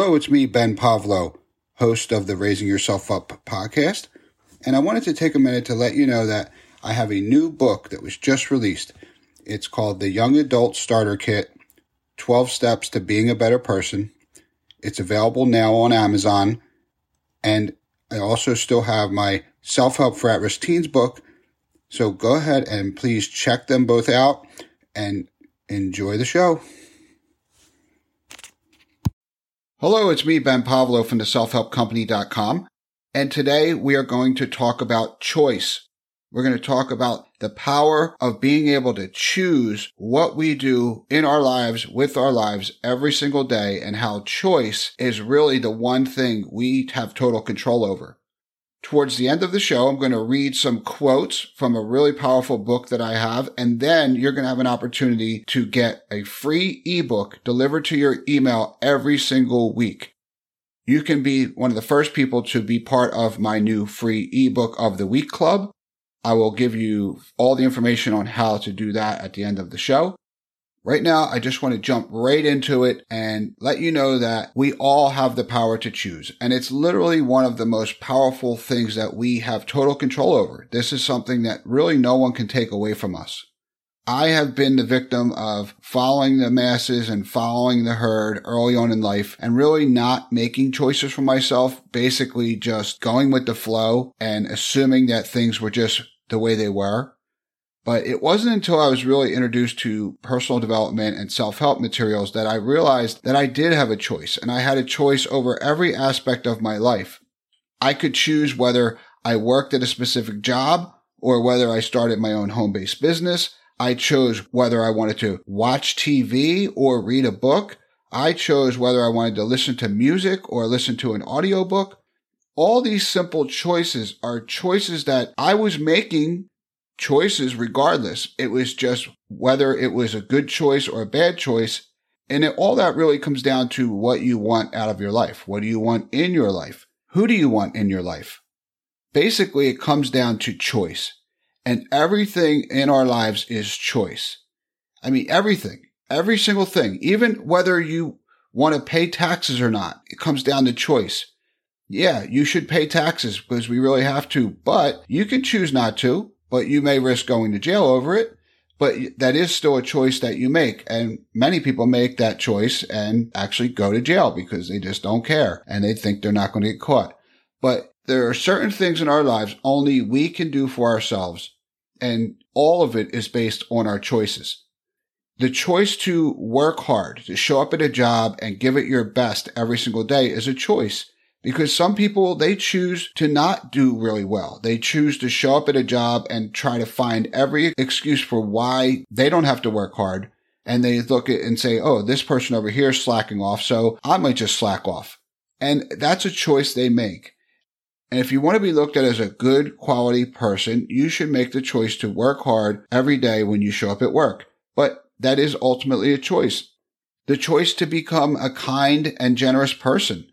Hello, it's me, Ben Povlow, host of the Raising Yourself Up podcast. And I wanted to take a minute to let you know that I have a new book that was just released. It's called The Young Adult Starter Kit 12 Steps to Being a Better Person. It's available now on Amazon. And I also still have my Self Help for At Risk Teens book. So go ahead and please check them both out and enjoy the show. Hello, it's me, Ben Povlow from the selfhelpcompany.com. And today we are going to talk about choice. We're going to talk about the power of being able to choose what we do in our lives with our lives every single day and how choice is really the one thing we have total control over. Towards the end of the show, I'm going to read some quotes from a really powerful book that I have, and then you're going to have an opportunity to get a free ebook delivered to your email every single week. You can be one of the first people to be part of my new free ebook of the week club. I will give you all the information on how to do that at the end of the show. Right now, I just want to jump right into it and let you know that we all have the power to choose. And it's literally one of the most powerful things that we have total control over. This is something that really no one can take away from us. I have been the victim of following the masses and following the herd early on in life and really not making choices for myself, basically just going with the flow and assuming that things were just the way they were. But it wasn't until I was really introduced to personal development and self-help materials that I realized that I did have a choice and I had a choice over every aspect of my life. I could choose whether I worked at a specific job or whether I started my own home-based business. I chose whether I wanted to watch TV or read a book. I chose whether I wanted to listen to music or listen to an audiobook. All these simple choices are choices that I was making choices regardless. It was just whether it was a good choice or a bad choice. And it, all that really comes down to what you want out of your life. What do you want in your life? Who do you want in your life? Basically, it comes down to choice. And everything in our lives is choice. I mean, everything, every single thing, even whether you want to pay taxes or not, it comes down to choice. Yeah, you should pay taxes because we really have to, but you can choose not to but you may risk going to jail over it. But that is still a choice that you make. And many people make that choice and actually go to jail because they just don't care and they think they're not going to get caught. But there are certain things in our lives only we can do for ourselves. And all of it is based on our choices. The choice to work hard, to show up at a job and give it your best every single day is a choice because some people, they choose to not do really well. They choose to show up at a job and try to find every excuse for why they don't have to work hard. And they look at and say, Oh, this person over here is slacking off. So I might just slack off. And that's a choice they make. And if you want to be looked at as a good quality person, you should make the choice to work hard every day when you show up at work. But that is ultimately a choice. The choice to become a kind and generous person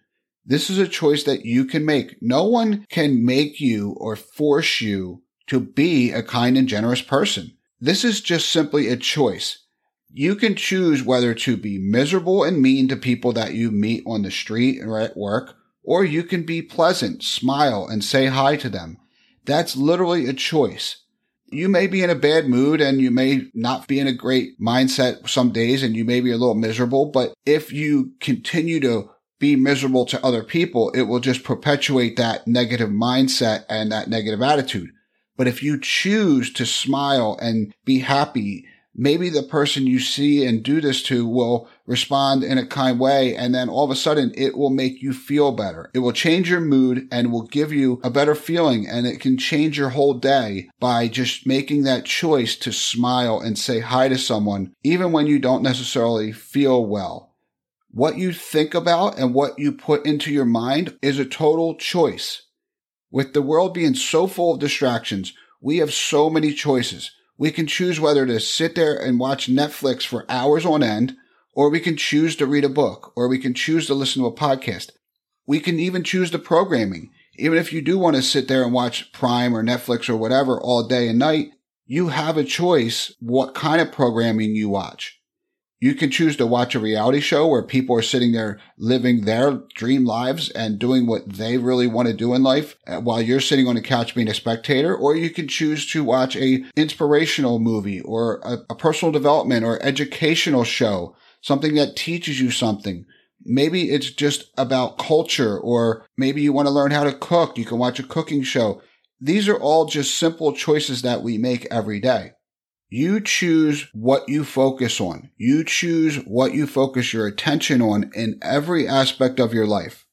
this is a choice that you can make. No one can make you or force you to be a kind and generous person. This is just simply a choice. You can choose whether to be miserable and mean to people that you meet on the street or at work, or you can be pleasant, smile, and say hi to them. That's literally a choice. You may be in a bad mood and you may not be in a great mindset some days and you may be a little miserable, but if you continue to be miserable to other people, it will just perpetuate that negative mindset and that negative attitude. But if you choose to smile and be happy, maybe the person you see and do this to will respond in a kind way. And then all of a sudden it will make you feel better. It will change your mood and will give you a better feeling. And it can change your whole day by just making that choice to smile and say hi to someone, even when you don't necessarily feel well. What you think about and what you put into your mind is a total choice. With the world being so full of distractions, we have so many choices. We can choose whether to sit there and watch Netflix for hours on end, or we can choose to read a book, or we can choose to listen to a podcast. We can even choose the programming. Even if you do want to sit there and watch Prime or Netflix or whatever all day and night, you have a choice what kind of programming you watch. You can choose to watch a reality show where people are sitting there living their dream lives and doing what they really want to do in life uh, while you're sitting on the couch being a spectator. Or you can choose to watch a inspirational movie or a, a personal development or educational show, something that teaches you something. Maybe it's just about culture or maybe you want to learn how to cook. You can watch a cooking show. These are all just simple choices that we make every day. You choose what you focus on. You choose what you focus your attention on in every aspect of your life.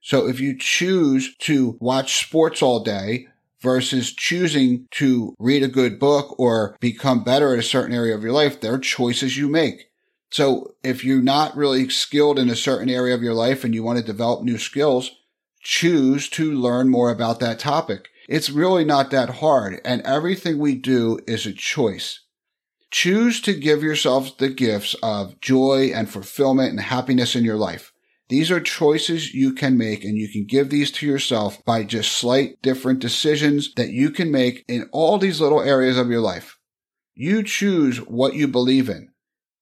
So if you choose to watch sports all day versus choosing to read a good book or become better at a certain area of your life, they're choices you make. So if you're not really skilled in a certain area of your life and you want to develop new skills, choose to learn more about that topic. It's really not that hard. And everything we do is a choice. Choose to give yourself the gifts of joy and fulfillment and happiness in your life. These are choices you can make and you can give these to yourself by just slight different decisions that you can make in all these little areas of your life. You choose what you believe in.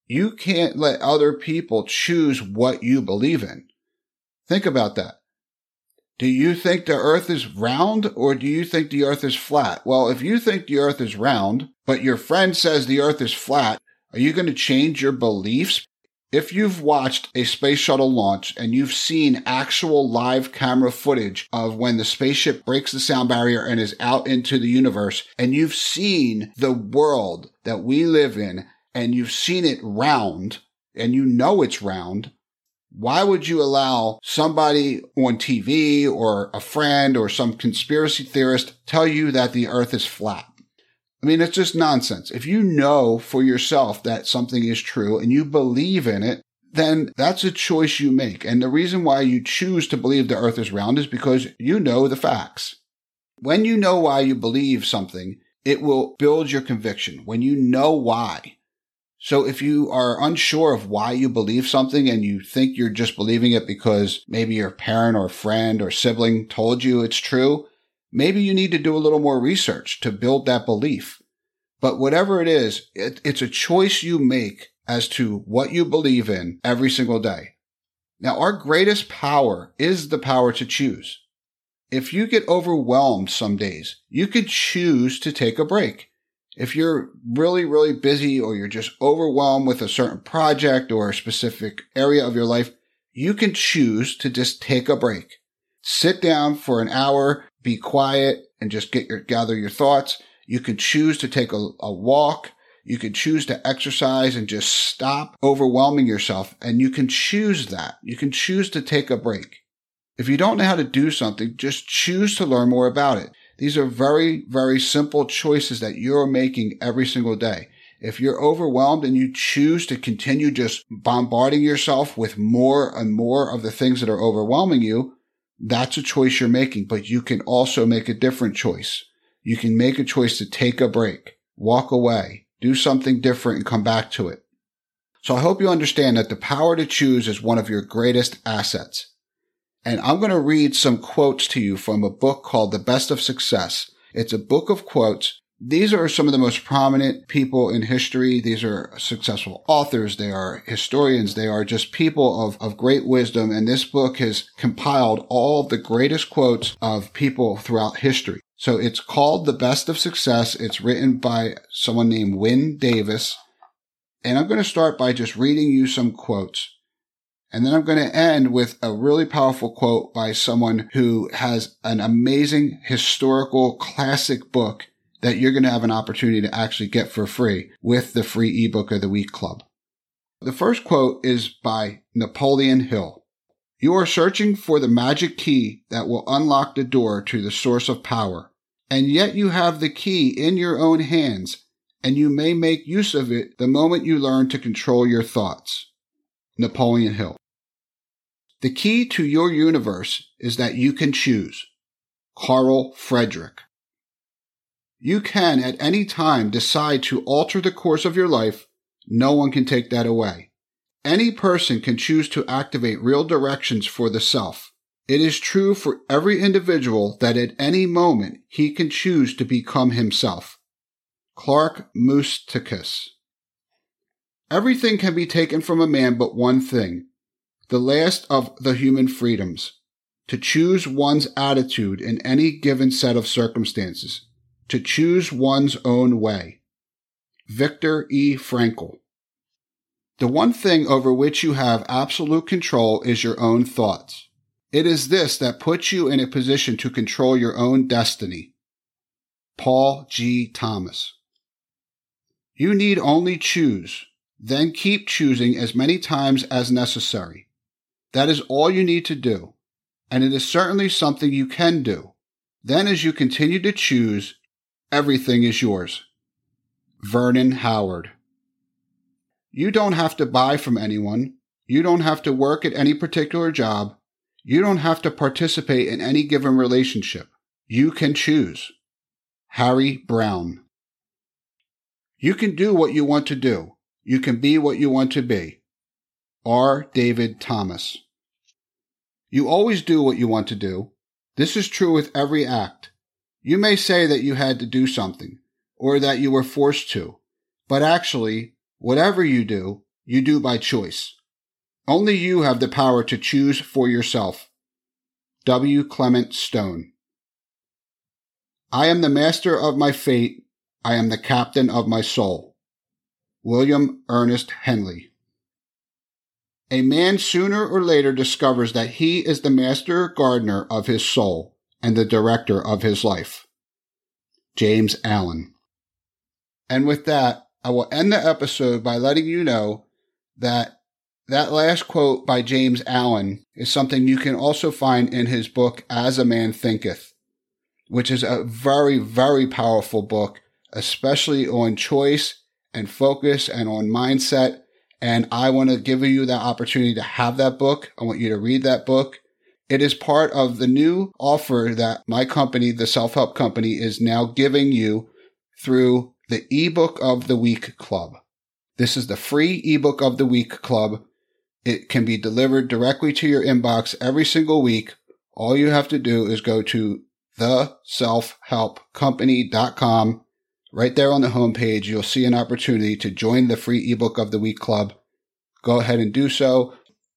You can't let other people choose what you believe in. Think about that. Do you think the earth is round or do you think the earth is flat? Well, if you think the earth is round, but your friend says the earth is flat, are you going to change your beliefs? If you've watched a space shuttle launch and you've seen actual live camera footage of when the spaceship breaks the sound barrier and is out into the universe, and you've seen the world that we live in, and you've seen it round, and you know it's round, why would you allow somebody on TV or a friend or some conspiracy theorist tell you that the earth is flat? I mean, it's just nonsense. If you know for yourself that something is true and you believe in it, then that's a choice you make. And the reason why you choose to believe the earth is round is because you know the facts. When you know why you believe something, it will build your conviction. When you know why, so if you are unsure of why you believe something and you think you're just believing it because maybe your parent or friend or sibling told you it's true, maybe you need to do a little more research to build that belief. But whatever it is, it, it's a choice you make as to what you believe in every single day. Now, our greatest power is the power to choose. If you get overwhelmed some days, you could choose to take a break. If you're really, really busy or you're just overwhelmed with a certain project or a specific area of your life, you can choose to just take a break. Sit down for an hour, be quiet and just get your, gather your thoughts. You can choose to take a, a walk. You can choose to exercise and just stop overwhelming yourself. And you can choose that. You can choose to take a break. If you don't know how to do something, just choose to learn more about it. These are very, very simple choices that you're making every single day. If you're overwhelmed and you choose to continue just bombarding yourself with more and more of the things that are overwhelming you, that's a choice you're making, but you can also make a different choice. You can make a choice to take a break, walk away, do something different and come back to it. So I hope you understand that the power to choose is one of your greatest assets. And I'm going to read some quotes to you from a book called The Best of Success. It's a book of quotes. These are some of the most prominent people in history. These are successful authors. They are historians. They are just people of, of great wisdom. And this book has compiled all the greatest quotes of people throughout history. So it's called The Best of Success. It's written by someone named Wynn Davis. And I'm going to start by just reading you some quotes. And then I'm going to end with a really powerful quote by someone who has an amazing historical classic book that you're going to have an opportunity to actually get for free with the free ebook of the week club. The first quote is by Napoleon Hill. You are searching for the magic key that will unlock the door to the source of power. And yet you have the key in your own hands and you may make use of it the moment you learn to control your thoughts. Napoleon Hill. The key to your universe is that you can choose. Carl Frederick. You can at any time decide to alter the course of your life. No one can take that away. Any person can choose to activate real directions for the self. It is true for every individual that at any moment he can choose to become himself. Clark Moustakas. Everything can be taken from a man but one thing, the last of the human freedoms, to choose one's attitude in any given set of circumstances, to choose one's own way. Viktor E. Frankl. The one thing over which you have absolute control is your own thoughts. It is this that puts you in a position to control your own destiny. Paul G. Thomas. You need only choose, then keep choosing as many times as necessary. That is all you need to do, and it is certainly something you can do. Then, as you continue to choose, everything is yours. Vernon Howard. You don't have to buy from anyone. You don't have to work at any particular job. You don't have to participate in any given relationship. You can choose. Harry Browne. You can do what you want to do. You can be what you want to be. R. David Thomas. You always do what you want to do. This is true with every act. You may say that you had to do something, or that you were forced to, but actually, whatever you do, you do by choice. Only you have the power to choose for yourself. W. Clement Stone. I am the master of my fate. I am the captain of my soul. William Ernest Henley. A man sooner or later discovers that he is the master gardener of his soul and the director of his life. James Allen. And with that, I will end the episode by letting you know that that last quote by James Allen is something you can also find in his book, As a Man Thinketh, which is a very, very powerful book, especially on choice and focus and on mindset. And I want to give you that opportunity to have that book. I want you to read that book. It is part of the new offer that my company, the Self Help Company, is now giving you through the ebook of the week club. This is the free ebook of the week club it can be delivered directly to your inbox every single week. All you have to do is go to theselfhelpcompany.com. Right there on the homepage, you'll see an opportunity to join the free ebook of the week club. Go ahead and do so.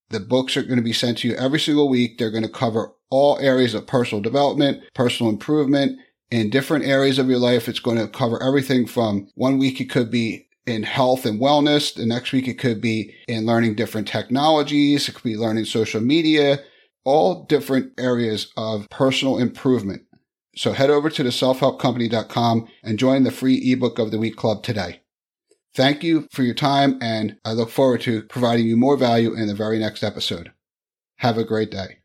The books are going to be sent to you every single week. They're going to cover all areas of personal development, personal improvement in different areas of your life. It's going to cover everything from one week it could be in health and wellness. The next week, it could be in learning different technologies. It could be learning social media, all different areas of personal improvement. So head over to the selfhelpcompany.com and join the free ebook of the week club today. Thank you for your time, and I look forward to providing you more value in the very next episode. Have a great day.